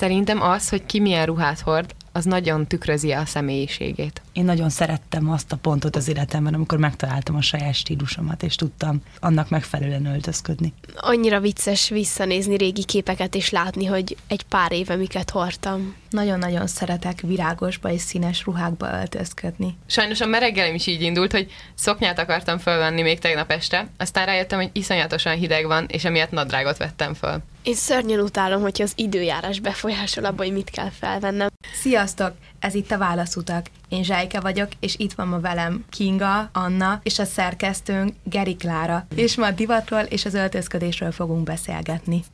Szerintem az, hogy ki milyen ruhát hord, az nagyon tükrözi a személyiségét. Én nagyon szerettem azt a pontot az életemben, amikor megtaláltam a saját stílusomat, és tudtam annak megfelelően öltözködni. Annyira vicces visszanézni régi képeket, és látni, hogy egy pár éve miket hordtam. Nagyon-nagyon szeretek virágosba és színes ruhákba öltözködni. Sajnos a mereggelem is így indult, hogy szoknyát akartam fölvenni még tegnap este, aztán rájöttem, hogy iszonyatosan hideg van, és emiatt nadrágot vettem föl. Én szörnyen utálom, hogy az időjárás befolyásol abba, hogy mit kell felvennem. Sziasztok! Ez itt a Válaszutak. Én Zsájke vagyok, és itt van ma velem Kinga, Anna és a szerkesztőnk Geri Klára. És ma a divatról és az öltözködésről fogunk beszélgetni.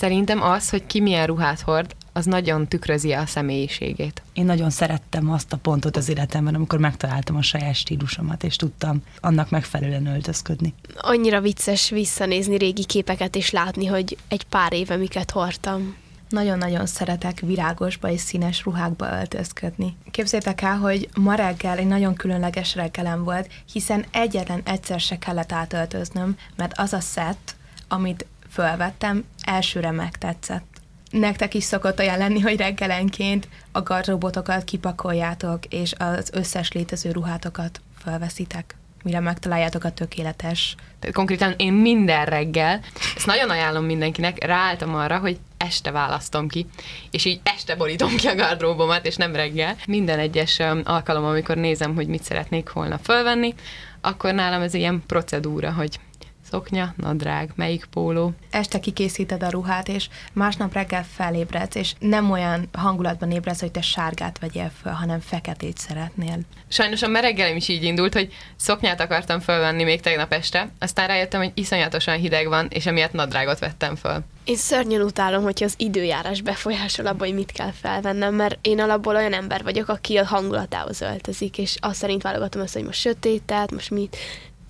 Szerintem az, hogy ki milyen ruhát hord, az nagyon tükrözi a személyiségét. Én nagyon szerettem azt a pontot az életemben, amikor megtaláltam a saját stílusomat, és tudtam annak megfelelően öltözködni. Annyira vicces visszanézni régi képeket, és látni, hogy egy pár éve miket hordtam. Nagyon-nagyon szeretek virágosba és színes ruhákba öltözködni. Képzétek el, hogy ma reggel egy nagyon különleges reggelem volt, hiszen egyetlen egyszer se kellett átöltöznöm, mert az a szett, amit fölvettem, elsőre megtetszett. Nektek is szokott olyan lenni, hogy reggelenként a gardrobotokat kipakoljátok, és az összes létező ruhátokat felveszitek, mire megtaláljátok a tökéletes. Tehát konkrétan én minden reggel, ezt nagyon ajánlom mindenkinek, ráálltam arra, hogy este választom ki, és így este borítom ki a gardróbomat, és nem reggel. Minden egyes alkalom, amikor nézem, hogy mit szeretnék holnap fölvenni, akkor nálam ez ilyen procedúra, hogy szoknya, nadrág, melyik póló. Este kikészíted a ruhát, és másnap reggel felébredsz, és nem olyan hangulatban ébredsz, hogy te sárgát vegyél föl, hanem feketét szeretnél. Sajnos a mereggelem is így indult, hogy szoknyát akartam fölvenni még tegnap este, aztán rájöttem, hogy iszonyatosan hideg van, és emiatt nadrágot vettem föl. Én szörnyen utálom, hogy az időjárás befolyásol abba, hogy mit kell felvennem, mert én alapból olyan ember vagyok, aki a hangulatához öltözik, és azt szerint válogatom azt, hogy most sötétet, most mit,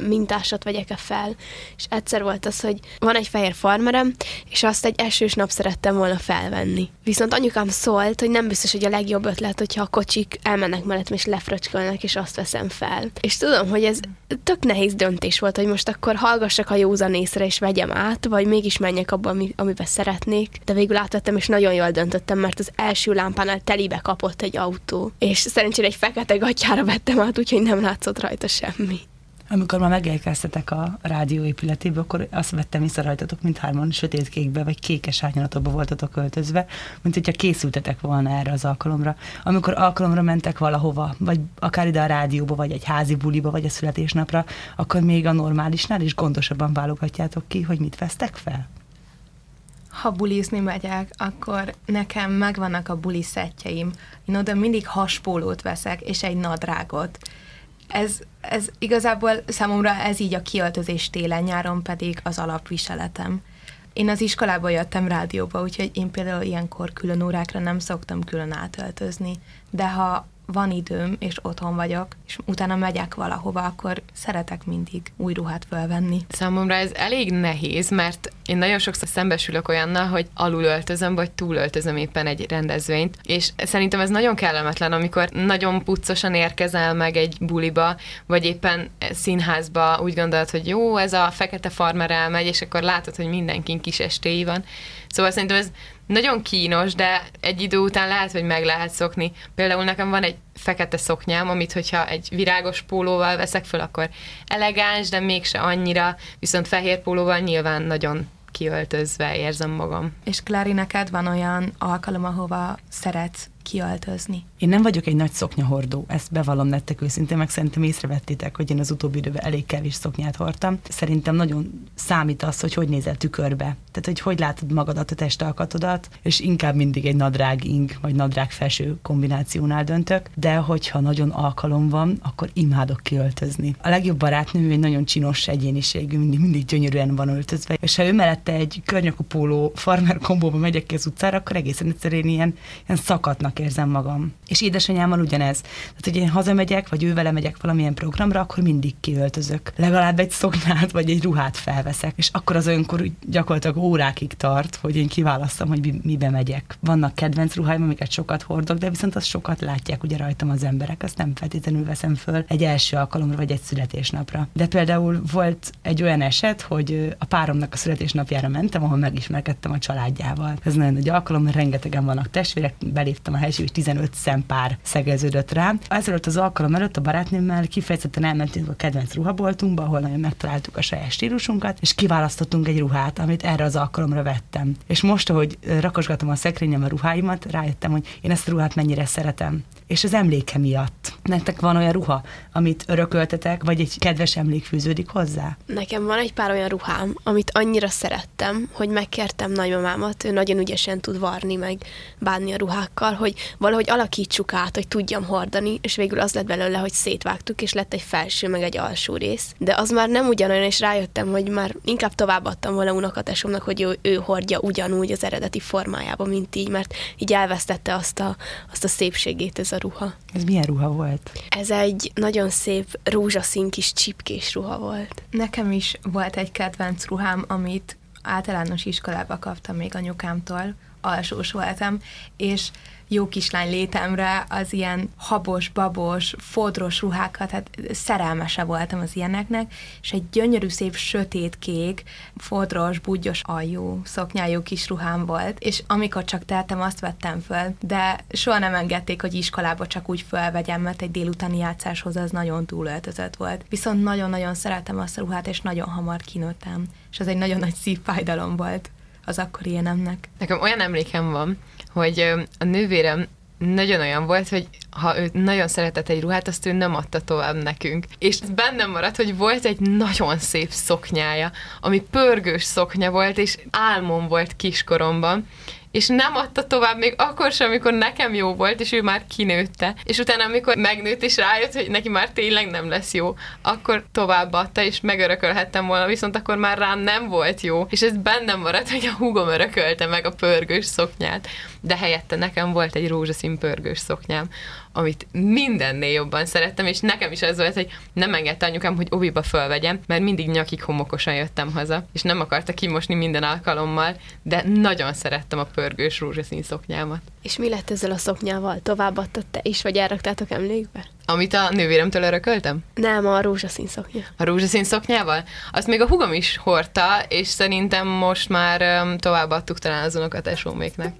mintásat vegyek-e fel. És egyszer volt az, hogy van egy fehér farmerem, és azt egy esős nap szerettem volna felvenni. Viszont anyukám szólt, hogy nem biztos, hogy a legjobb ötlet, hogyha a kocsik elmennek mellettem és lefröcskölnek, és azt veszem fel. És tudom, hogy ez tök nehéz döntés volt, hogy most akkor hallgassak a józan észre, és vegyem át, vagy mégis menjek abba, ami, amiben szeretnék. De végül átvettem, és nagyon jól döntöttem, mert az első lámpánál telibe kapott egy autó. És szerencsére egy fekete gatyára vettem át, úgyhogy nem látszott rajta semmi. Amikor már megérkeztetek a rádió épületébe, akkor azt vettem észre rajtatok, mint hárman sötétkékbe vagy kékes árnyalatokba voltatok költözve, mint hogyha készültetek volna erre az alkalomra. Amikor alkalomra mentek valahova, vagy akár ide a rádióba, vagy egy házi buliba, vagy a születésnapra, akkor még a normálisnál is gondosabban válogatjátok ki, hogy mit vesztek fel? ha bulizni megyek, akkor nekem megvannak a buli szettjeim. Én oda mindig haspólót veszek, és egy nadrágot ez, ez igazából számomra ez így a kiöltözés télen, nyáron pedig az alapviseletem. Én az iskolába jöttem rádióba, úgyhogy én például ilyenkor külön órákra nem szoktam külön átöltözni, de ha van időm, és otthon vagyok, és utána megyek valahova, akkor szeretek mindig új ruhát fölvenni. Számomra ez elég nehéz, mert én nagyon sokszor szembesülök olyannal, hogy alul öltözöm, vagy túl öltözöm éppen egy rendezvényt, és szerintem ez nagyon kellemetlen, amikor nagyon puccosan érkezel meg egy buliba, vagy éppen színházba, úgy gondolod, hogy jó, ez a fekete farmer elmegy, és akkor látod, hogy mindenkin kis estéi van. Szóval szerintem ez nagyon kínos, de egy idő után lehet, hogy meg lehet szokni. Például nekem van egy fekete szoknyám, amit hogyha egy virágos pólóval veszek föl, akkor elegáns, de mégse annyira, viszont fehér pólóval nyilván nagyon kiöltözve érzem magam. És Klári, neked van olyan alkalom, ahova szeretsz kiöltözni? Én nem vagyok egy nagy szoknyahordó, ezt bevallom nektek őszintén, meg szerintem észrevettétek, hogy én az utóbbi időben elég kevés szoknyát hordtam. Szerintem nagyon számít az, hogy hogy nézel tükörbe. Tehát, hogy hogy látod magadat, a testalkatodat, és inkább mindig egy nadrág ing, vagy nadrág felső kombinációnál döntök, de hogyha nagyon alkalom van, akkor imádok kiöltözni. A legjobb barátnőm egy nagyon csinos egyéniségű, mindig, mindig gyönyörűen van öltözve, és ha ő mellette egy környakú póló farmer kombóba megyek ki az utcára, akkor egészen egyszerűen ilyen, ilyen szakadnak boldognak érzem magam. És édesanyámmal ugyanez. Tehát, hogy én hazamegyek, vagy ő vele megyek valamilyen programra, akkor mindig kiöltözök. Legalább egy szoknyát, vagy egy ruhát felveszek. És akkor az olyankor gyakorlatilag órákig tart, hogy én kiválasztom, hogy mibe megyek. Vannak kedvenc ruháim, amiket sokat hordok, de viszont azt sokat látják ugye rajtam az emberek, azt nem feltétlenül veszem föl egy első alkalomra, vagy egy születésnapra. De például volt egy olyan eset, hogy a páromnak a születésnapjára mentem, ahol megismerkedtem a családjával. Ez nagyon nagy alkalom, rengetegen vannak testvérek, beléptem a helység, és 15 szempár szegeződött rá. Ezelőtt az alkalom előtt a barátnőmmel kifejezetten elmentünk a kedvenc ruhaboltunkba, ahol nagyon megtaláltuk a saját stílusunkat, és kiválasztottunk egy ruhát, amit erre az alkalomra vettem. És most, ahogy rakosgatom a szekrényem a ruháimat, rájöttem, hogy én ezt a ruhát mennyire szeretem és az emléke miatt. Nektek van olyan ruha, amit örököltetek, vagy egy kedves emlék fűződik hozzá? Nekem van egy pár olyan ruhám, amit annyira szerettem, hogy megkértem nagymamámat, ő nagyon ügyesen tud varni, meg bánni a ruhákkal, hogy valahogy alakítsuk át, hogy tudjam hordani, és végül az lett belőle, hogy szétvágtuk, és lett egy felső, meg egy alsó rész. De az már nem ugyanolyan, és rájöttem, hogy már inkább továbbadtam volna unokatesomnak, hogy ő, ő hordja ugyanúgy az eredeti formájában, mint így, mert így elvesztette azt a, azt a szépségét ez a ruha. Ez milyen ruha volt? Ez egy nagyon szép rózsaszín kis csipkés ruha volt. Nekem is volt egy kedvenc ruhám, amit általános iskolába kaptam még anyukámtól, alsós voltam, és jó kislány létemre az ilyen habos, babos, fodros ruhákat, hát szerelmese voltam az ilyeneknek, és egy gyönyörű szép sötét kék, fodros, budgyos aljú, szoknyájú kis ruhám volt, és amikor csak teltem, azt vettem föl, de soha nem engedték, hogy iskolába csak úgy fölvegyem, mert egy délutáni játszáshoz az nagyon túlöltözött volt. Viszont nagyon-nagyon szeretem azt a ruhát, és nagyon hamar kinőttem, és az egy nagyon nagy szívfájdalom volt az akkori énemnek. Nekem olyan emlékem van, hogy a nővérem nagyon olyan volt, hogy ha ő nagyon szeretett egy ruhát, azt ő nem adta tovább nekünk. És bennem maradt, hogy volt egy nagyon szép szoknyája, ami pörgős szoknya volt, és álmom volt kiskoromban, és nem adta tovább még akkor sem, amikor nekem jó volt, és ő már kinőtte. És utána, amikor megnőtt, és rájött, hogy neki már tényleg nem lesz jó, akkor továbbadta, és megörökölhettem volna, viszont akkor már rám nem volt jó. És ez bennem maradt, hogy a húgom örökölte meg a pörgős szoknyát. De helyette nekem volt egy rózsaszín pörgős szoknyám, amit mindennél jobban szerettem, és nekem is ez volt, hogy nem engedte anyukám, hogy oviba fölvegyem, mert mindig nyakig homokosan jöttem haza, és nem akarta kimosni minden alkalommal, de nagyon szerettem a pörgős rózsaszín szoknyámat. És mi lett ezzel a szoknyával? Továbbadtad te is, vagy elraktátok emlékbe? Amit a nővéremtől örököltem? Nem, a rózsaszín szoknya. A rózsaszín szoknyával? Azt még a hugom is hordta, és szerintem most már um, továbbadtuk talán az unokatesóméknek.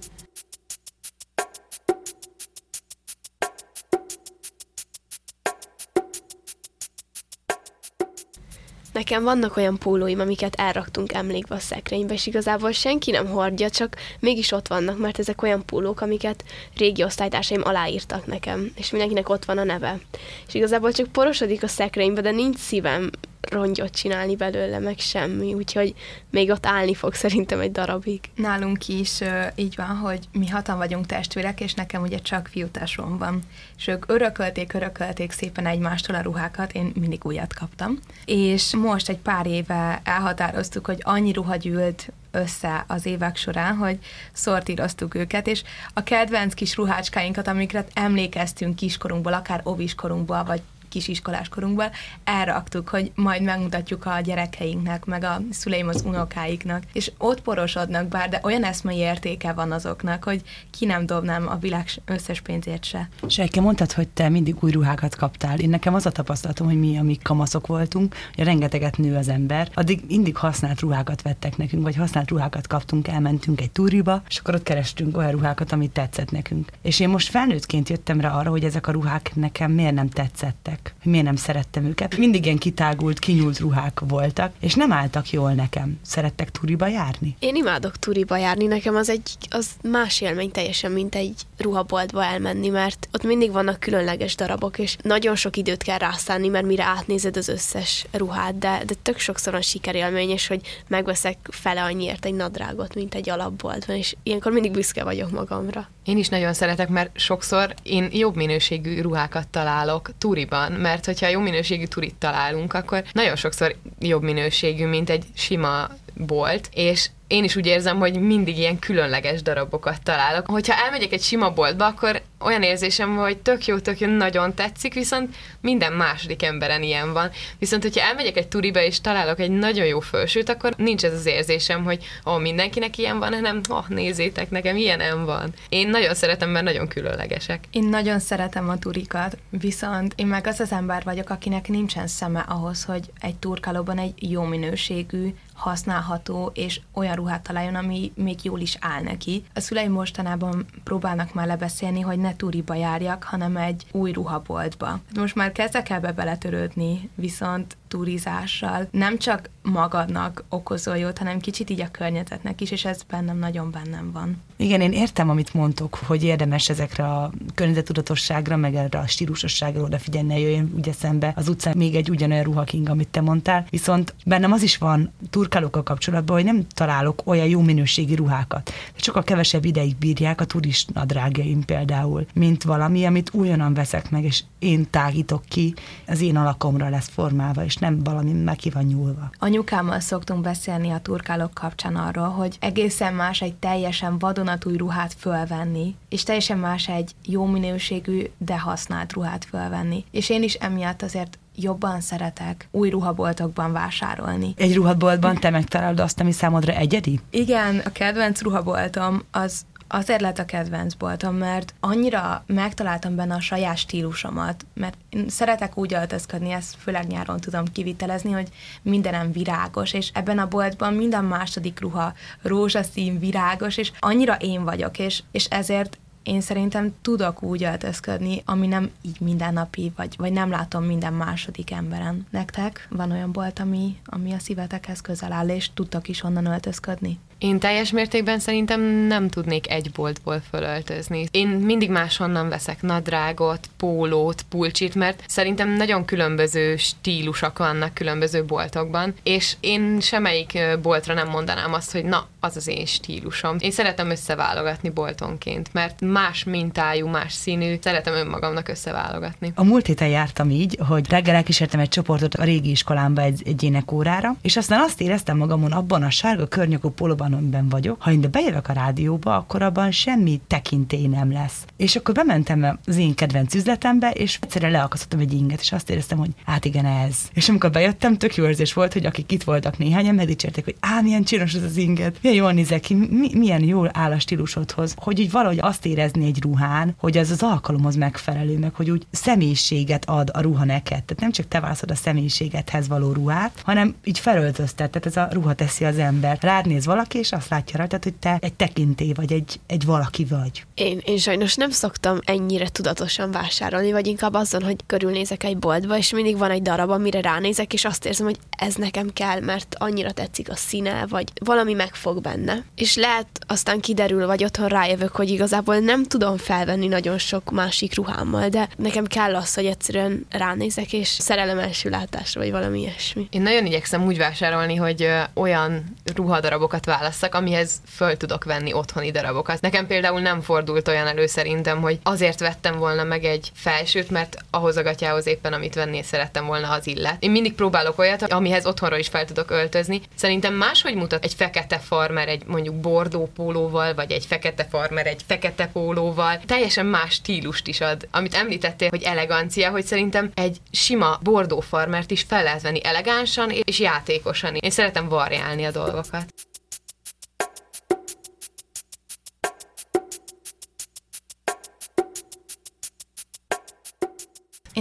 Nekem vannak olyan pólóim, amiket elraktunk emlékbe a szekrénybe, és igazából senki nem hordja, csak mégis ott vannak, mert ezek olyan pólók, amiket régi osztálytársaim aláírtak nekem, és mindenkinek ott van a neve. És igazából csak porosodik a szekrénybe, de nincs szívem rongyot csinálni belőle, meg semmi, úgyhogy még ott állni fog szerintem egy darabig. Nálunk is így van, hogy mi hatan vagyunk testvérek, és nekem ugye csak fiútásom van. És ők örökölték, örökölték szépen egymástól a ruhákat, én mindig újat kaptam. És most egy pár éve elhatároztuk, hogy annyi ruha gyűlt össze az évek során, hogy szortíroztuk őket, és a kedvenc kis ruhácskáinkat, amiket emlékeztünk kiskorunkból, akár oviskorunkból, vagy kisiskolás korunkban, elraktuk, hogy majd megmutatjuk a gyerekeinknek, meg a szüleim az unokáiknak, és ott porosodnak bár, de olyan eszmei értéke van azoknak, hogy ki nem dobnám a világ összes pénzért se. Sejke, mondtad, hogy te mindig új ruhákat kaptál. Én nekem az a tapasztalatom, hogy mi, amik kamaszok voltunk, hogy rengeteget nő az ember, addig mindig használt ruhákat vettek nekünk, vagy használt ruhákat kaptunk, elmentünk egy túriba, és akkor ott kerestünk olyan ruhákat, amit tetszett nekünk. És én most felnőttként jöttem rá arra, hogy ezek a ruhák nekem miért nem tetszettek ruhák, hogy miért nem szerettem őket. Mindig ilyen kitágult, kinyúlt ruhák voltak, és nem álltak jól nekem. Szerettek turiba járni? Én imádok turiba járni, nekem az egy az más élmény teljesen, mint egy ruhaboltba elmenni, mert ott mindig vannak különleges darabok, és nagyon sok időt kell rászállni, mert mire átnézed az összes ruhát, de, de tök sokszor a sikerélmény, és hogy megveszek fele annyiért egy nadrágot, mint egy alapboltban, és ilyenkor mindig büszke vagyok magamra. Én is nagyon szeretek, mert sokszor én jobb minőségű ruhákat találok turiban, mert hogyha jó minőségű turit találunk, akkor nagyon sokszor jobb minőségű, mint egy sima bolt, és én is úgy érzem, hogy mindig ilyen különleges darabokat találok. Hogyha elmegyek egy sima boltba, akkor olyan érzésem, hogy tök jó, tök jó, nagyon tetszik, viszont minden második emberen ilyen van. Viszont, hogyha elmegyek egy turiba és találok egy nagyon jó fölsőt, akkor nincs ez az érzésem, hogy ó, mindenkinek ilyen van, hanem oh, nézzétek, nekem ilyen nem van. Én nagyon szeretem, mert nagyon különlegesek. Én nagyon szeretem a turikat, viszont én meg az az ember vagyok, akinek nincsen szeme ahhoz, hogy egy turkalóban egy jó minőségű, használható és olyan ruhát találjon, ami még jól is áll neki. A szüleim mostanában próbálnak már lebeszélni, hogy ne turiba járjak, hanem egy új ruhaboltba. Most már kezdek ebbe beletörődni, viszont turizással nem csak magadnak okozol jót, hanem kicsit így a környezetnek is, és ez bennem nagyon bennem van. Igen, én értem, amit mondtok, hogy érdemes ezekre a környezetudatosságra, meg erre a stílusosságra odafigyelni, jöjjön ugye szembe az utcán még egy ugyanolyan ruhaking, amit te mondtál, viszont bennem az is van turkálókkal kapcsolatban, hogy nem találok olyan jó minőségi ruhákat. De a kevesebb ideig bírják a turist nadrágjaim például, mint valami, amit újonnan veszek meg, és én tágítok ki, az én alakomra lesz formálva, és nem valami meg ki van nyúlva. Anyukámmal szoktunk beszélni a turkálók kapcsán arról, hogy egészen más egy teljesen vadonatúj ruhát fölvenni, és teljesen más egy jó minőségű, de használt ruhát fölvenni. És én is emiatt azért jobban szeretek új ruhaboltokban vásárolni. Egy ruhaboltban te megtalálod azt, ami számodra egyedi? Igen, a kedvenc ruhaboltom az azért lett a kedvenc boltom, mert annyira megtaláltam benne a saját stílusomat, mert én szeretek úgy öltözködni, ezt főleg nyáron tudom kivitelezni, hogy mindenem virágos, és ebben a boltban minden második ruha rózsaszín, virágos, és annyira én vagyok, és, és ezért én szerintem tudok úgy öltözködni, ami nem így mindennapi, vagy, vagy nem látom minden második emberen. Nektek van olyan bolt, ami, ami a szívetekhez közel áll, és tudtak is onnan öltözködni? Én teljes mértékben szerintem nem tudnék egy boltból fölöltözni. Én mindig máshonnan veszek nadrágot, pólót, pulcsit, mert szerintem nagyon különböző stílusok vannak különböző boltokban, és én semmelyik boltra nem mondanám azt, hogy na, az az én stílusom. Én szeretem összeválogatni boltonként, mert más mintájú, más színű, szeretem önmagamnak összeválogatni. A múlt héten jártam így, hogy reggel elkísértem egy csoportot a régi iskolámba egy, egy énekórára, és aztán azt éreztem magamon abban a sárga környakú pólóban, amiben vagyok, ha én de bejövök a rádióba, akkor abban semmi tekintély nem lesz. És akkor bementem az én kedvenc üzletembe, és egyszerűen leakasztottam egy inget, és azt éreztem, hogy hát igen, ez. És amikor bejöttem, tök jó érzés volt, hogy akik itt voltak néhányan, megdicsérték, hogy á, milyen csinos ez az inget, milyen jól nézek ki, mi, milyen jól áll a stílusodhoz, hogy úgy valahogy azt érezni egy ruhán, hogy az az alkalomhoz megfelelő, meg hogy úgy személyiséget ad a ruha neked. Tehát nem csak te válaszod a személyiségedhez való ruhát, hanem így felöltöztet, tehát ez a ruha teszi az ember. Rád néz valaki, és azt látja rajta, hogy te egy tekinté vagy, egy, egy valaki vagy. Én, én sajnos nem szoktam ennyire tudatosan vásárolni, vagy inkább azon, hogy körülnézek egy boltba, és mindig van egy darab, amire ránézek, és azt érzem, hogy ez nekem kell, mert annyira tetszik a színe, vagy valami megfog benne. És lehet aztán kiderül, vagy otthon rájövök, hogy igazából nem tudom felvenni nagyon sok másik ruhámmal, de nekem kell az, hogy egyszerűen ránézek, és szerelem első látásra, vagy valami ilyesmi. Én nagyon igyekszem úgy vásárolni, hogy olyan ruhadarabokat válasz válasszak, amihez föl tudok venni otthoni darabokat. Nekem például nem fordult olyan elő szerintem, hogy azért vettem volna meg egy felsőt, mert ahhoz a gatyához éppen, amit venni szerettem volna, az illet. Én mindig próbálok olyat, amihez otthonról is fel tudok öltözni. Szerintem máshogy mutat egy fekete farmer egy mondjuk bordó pólóval, vagy egy fekete farmer egy fekete pólóval. Teljesen más stílust is ad. Amit említettél, hogy elegancia, hogy szerintem egy sima bordó farmert is fel lehet venni elegánsan és játékosan. Én szeretem variálni a dolgokat.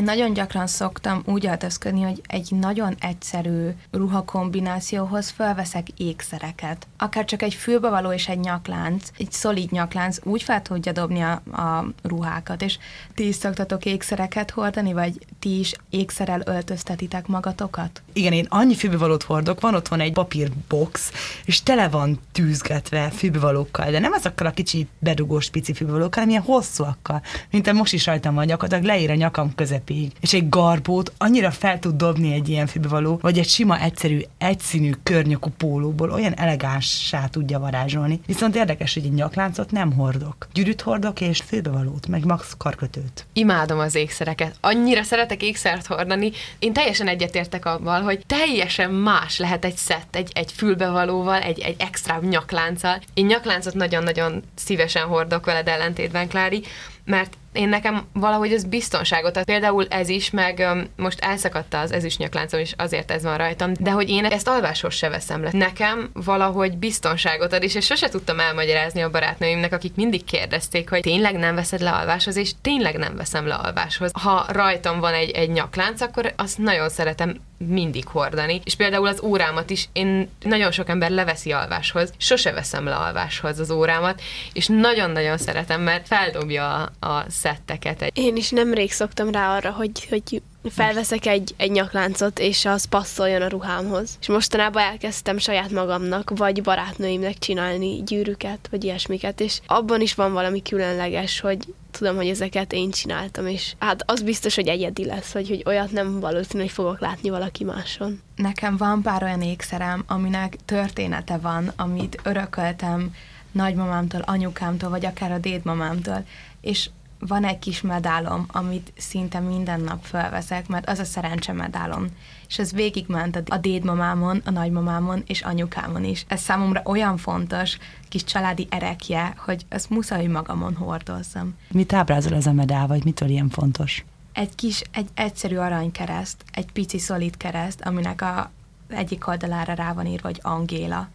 Én nagyon gyakran szoktam úgy öltözködni, hogy egy nagyon egyszerű ruhakombinációhoz felveszek ékszereket. Akár csak egy fülbevaló és egy nyaklánc, egy szolid nyaklánc úgy fel tudja dobni a, a ruhákat, és ti is szoktatok ékszereket hordani, vagy ti is ékszerel öltöztetitek magatokat? Igen, én annyi fülbevalót hordok, van otthon egy papírbox, és tele van tűzgetve fülbevalókkal, de nem azokkal a kicsi bedugós pici fülbevalókkal, hanem ilyen hosszúakkal, mint most is rajtam van gyakorlatilag leír a nyakam közepén közepéig. És egy garbót annyira fel tud dobni egy ilyen fülbevaló, vagy egy sima, egyszerű, egyszínű környakú pólóból olyan elegánssá tudja varázsolni. Viszont érdekes, hogy egy nyakláncot nem hordok. Gyűrűt hordok és fülbevalót, meg max karkötőt. Imádom az ékszereket. Annyira szeretek ékszert hordani. Én teljesen egyetértek abban, hogy teljesen más lehet egy szett, egy, egy fülbevalóval, egy, egy extra nyaklánccal. Én nyakláncot nagyon-nagyon szívesen hordok veled ellentétben, Klári, mert én nekem valahogy ez biztonságot ad. Például ez is, meg most elszakadta az ezüstnyakláncom, és azért ez van rajtam, de hogy én ezt alváshoz se veszem le. Nekem valahogy biztonságot ad, és ezt sose tudtam elmagyarázni a barátnőimnek, akik mindig kérdezték, hogy tényleg nem veszed le alváshoz, és tényleg nem veszem le alváshoz. Ha rajtam van egy, egy nyaklánc, akkor azt nagyon szeretem mindig hordani. És például az órámat is, én nagyon sok ember leveszi alváshoz, sose veszem le alváshoz az órámat, és nagyon-nagyon szeretem, mert feldobja a, a szetteket. Én is nemrég szoktam rá arra, hogy, hogy felveszek egy, egy nyakláncot, és az passzoljon a ruhámhoz. És mostanában elkezdtem saját magamnak, vagy barátnőimnek csinálni gyűrűket, vagy ilyesmiket, és abban is van valami különleges, hogy tudom, hogy ezeket én csináltam, és hát az biztos, hogy egyedi lesz, hogy, hogy olyat nem valószínű, hogy fogok látni valaki máson. Nekem van pár olyan ékszerem, aminek története van, amit örököltem nagymamámtól, anyukámtól, vagy akár a dédmamámtól, és van egy kis medálom, amit szinte minden nap felveszek, mert az a szerencse medálom. És ez végigment a dédmamámon, a nagymamámon és anyukámon is. Ez számomra olyan fontos kis családi erekje, hogy ezt muszáj magamon hordozzam. Mit ábrázol ez a medál, vagy mitől ilyen fontos? Egy kis, egy egyszerű aranykereszt, egy pici szolid kereszt, aminek a egyik oldalára rá van írva, hogy Angéla.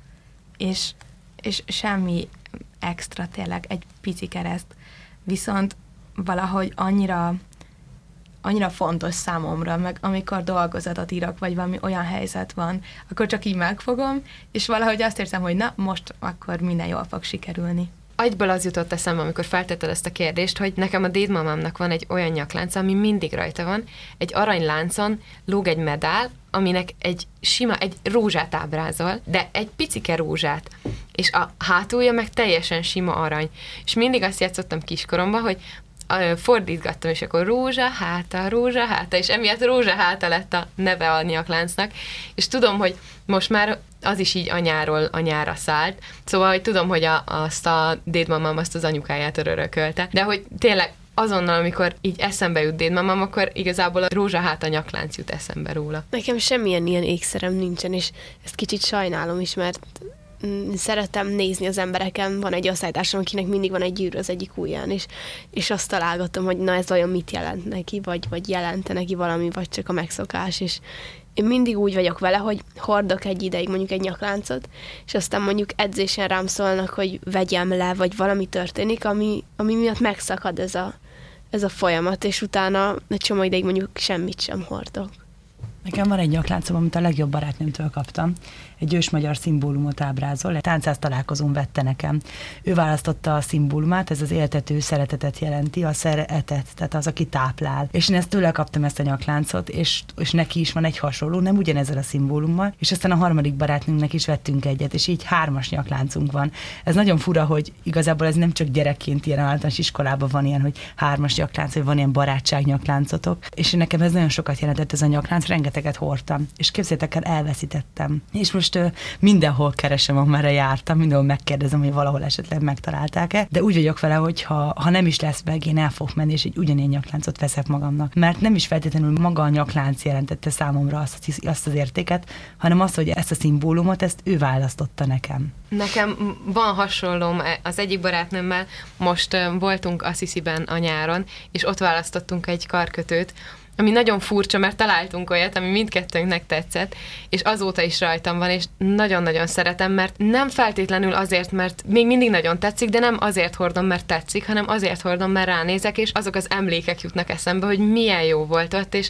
És, és semmi extra, tényleg egy pici kereszt. Viszont valahogy annyira annyira fontos számomra, meg amikor dolgozatot írok, vagy valami olyan helyzet van, akkor csak így megfogom, és valahogy azt érzem, hogy na, most akkor minden jól fog sikerülni. Agyből az jutott eszembe, amikor feltetted ezt a kérdést, hogy nekem a dédmamámnak van egy olyan nyaklánc, ami mindig rajta van, egy aranyláncon lóg egy medál, aminek egy sima, egy rózsát ábrázol, de egy picike rózsát, és a hátulja meg teljesen sima arany. És mindig azt játszottam kiskoromban, hogy fordítgattam, és akkor rózsa háta, rózsa háta, és emiatt rózsa háta lett a neve a nyakláncnak, és tudom, hogy most már az is így anyáról anyára szállt, szóval, hogy tudom, hogy a, azt a dédmamám azt az anyukáját örökölte, de hogy tényleg azonnal, amikor így eszembe jut dédmamám, akkor igazából a rózsa háta nyaklánc jut eszembe róla. Nekem semmilyen ilyen ékszerem nincsen, és ezt kicsit sajnálom is, mert szeretem nézni az embereken, van egy osztálytársam, akinek mindig van egy gyűrű az egyik ujján, és, és azt találgatom, hogy na ez olyan mit jelent neki, vagy, vagy jelente neki valami, vagy csak a megszokás, és én mindig úgy vagyok vele, hogy hordok egy ideig mondjuk egy nyakláncot, és aztán mondjuk edzésen rám szólnak, hogy vegyem le, vagy valami történik, ami, ami miatt megszakad ez a, ez a folyamat, és utána egy csomó ideig mondjuk semmit sem hordok. Nekem van egy nyakláncom, amit a legjobb barátnőmtől kaptam. Egy ős magyar szimbólumot ábrázol. Egy táncász találkozón vette nekem. Ő választotta a szimbólumát, ez az éltető szeretetet jelenti, a szeretet, tehát az, aki táplál. És én ezt tőle kaptam ezt a nyakláncot, és, és neki is van egy hasonló, nem ugyanezzel a szimbólummal, és aztán a harmadik barátnőnknek is vettünk egyet, és így hármas nyakláncunk van. Ez nagyon fura, hogy igazából ez nem csak gyerekként ilyen általános iskolában van ilyen, hogy hármas nyaklánc, vagy van ilyen barátság nyakláncotok. És nekem ez nagyon sokat jelentett ez a nyaklánc, rengeteg rengeteget hordtam, és képzétek el, elveszítettem. És most uh, mindenhol keresem, amerre jártam, mindenhol megkérdezem, hogy valahol esetleg megtalálták-e, de úgy vagyok vele, hogy ha, ha nem is lesz meg, én el fogok menni, és egy ugyanilyen nyakláncot veszek magamnak. Mert nem is feltétlenül maga a nyaklánc jelentette számomra azt, azt az értéket, hanem azt, hogy ezt a szimbólumot, ezt ő választotta nekem. Nekem van hasonlóm az egyik barátnőmmel, most voltunk Assisi-ben a nyáron, és ott választottunk egy karkötőt, ami nagyon furcsa, mert találtunk olyat, ami mindkettőnknek tetszett, és azóta is rajtam van, és nagyon-nagyon szeretem, mert nem feltétlenül azért, mert még mindig nagyon tetszik, de nem azért hordom, mert tetszik, hanem azért hordom, mert ránézek, és azok az emlékek jutnak eszembe, hogy milyen jó volt ott, és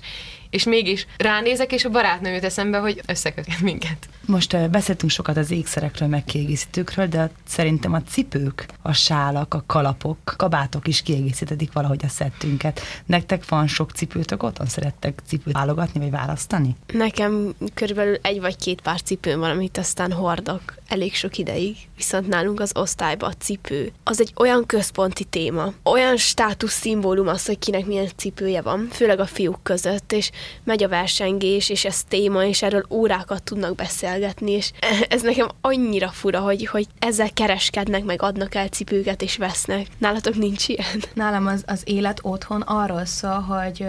és mégis ránézek, és a barátnőm jut eszembe, hogy összeköt minket. Most uh, beszéltünk sokat az ékszerekről, meg kiegészítőkről, de szerintem a cipők, a sálak, a kalapok, kabátok is kiegészítetik valahogy a szettünket. Nektek van sok cipőtök otthon? Szerettek cipőt válogatni, vagy választani? Nekem körülbelül egy vagy két pár cipőm van, amit aztán hordok elég sok ideig, viszont nálunk az osztályban a cipő, az egy olyan központi téma, olyan státusz szimbólum az, hogy kinek milyen cipője van, főleg a fiúk között, és megy a versengés, és ez téma, és erről órákat tudnak beszélgetni, és ez nekem annyira fura, hogy, hogy ezzel kereskednek, meg adnak el cipőket, és vesznek. Nálatok nincs ilyen? Nálam az, az élet otthon arról szól, hogy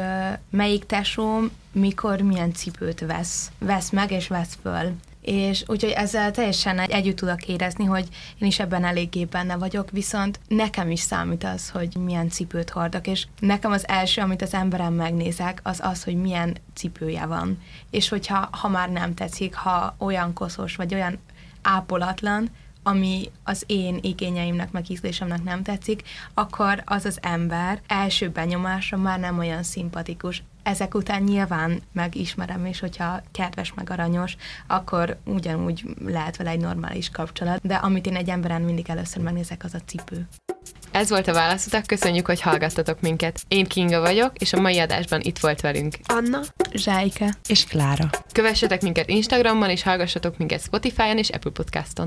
melyik tesóm mikor milyen cipőt vesz, vesz meg és vesz föl. És úgyhogy ezzel teljesen együtt tudok érezni, hogy én is ebben eléggé benne vagyok, viszont nekem is számít az, hogy milyen cipőt hordok, és nekem az első, amit az emberem megnézek, az az, hogy milyen cipője van. És hogyha ha már nem tetszik, ha olyan koszos, vagy olyan ápolatlan, ami az én igényeimnek, meg ízlésemnek nem tetszik, akkor az az ember első benyomása már nem olyan szimpatikus. Ezek után nyilván megismerem, és hogyha kedves, meg aranyos, akkor ugyanúgy lehet vele egy normális kapcsolat, de amit én egy emberen mindig először megnézek, az a cipő. Ez volt a válaszotok, köszönjük, hogy hallgattatok minket. Én Kinga vagyok, és a mai adásban itt volt velünk. Anna, Zsájke És Klára. Kövessetek minket Instagramon, és hallgassatok minket Spotify-on és Apple Podcaston.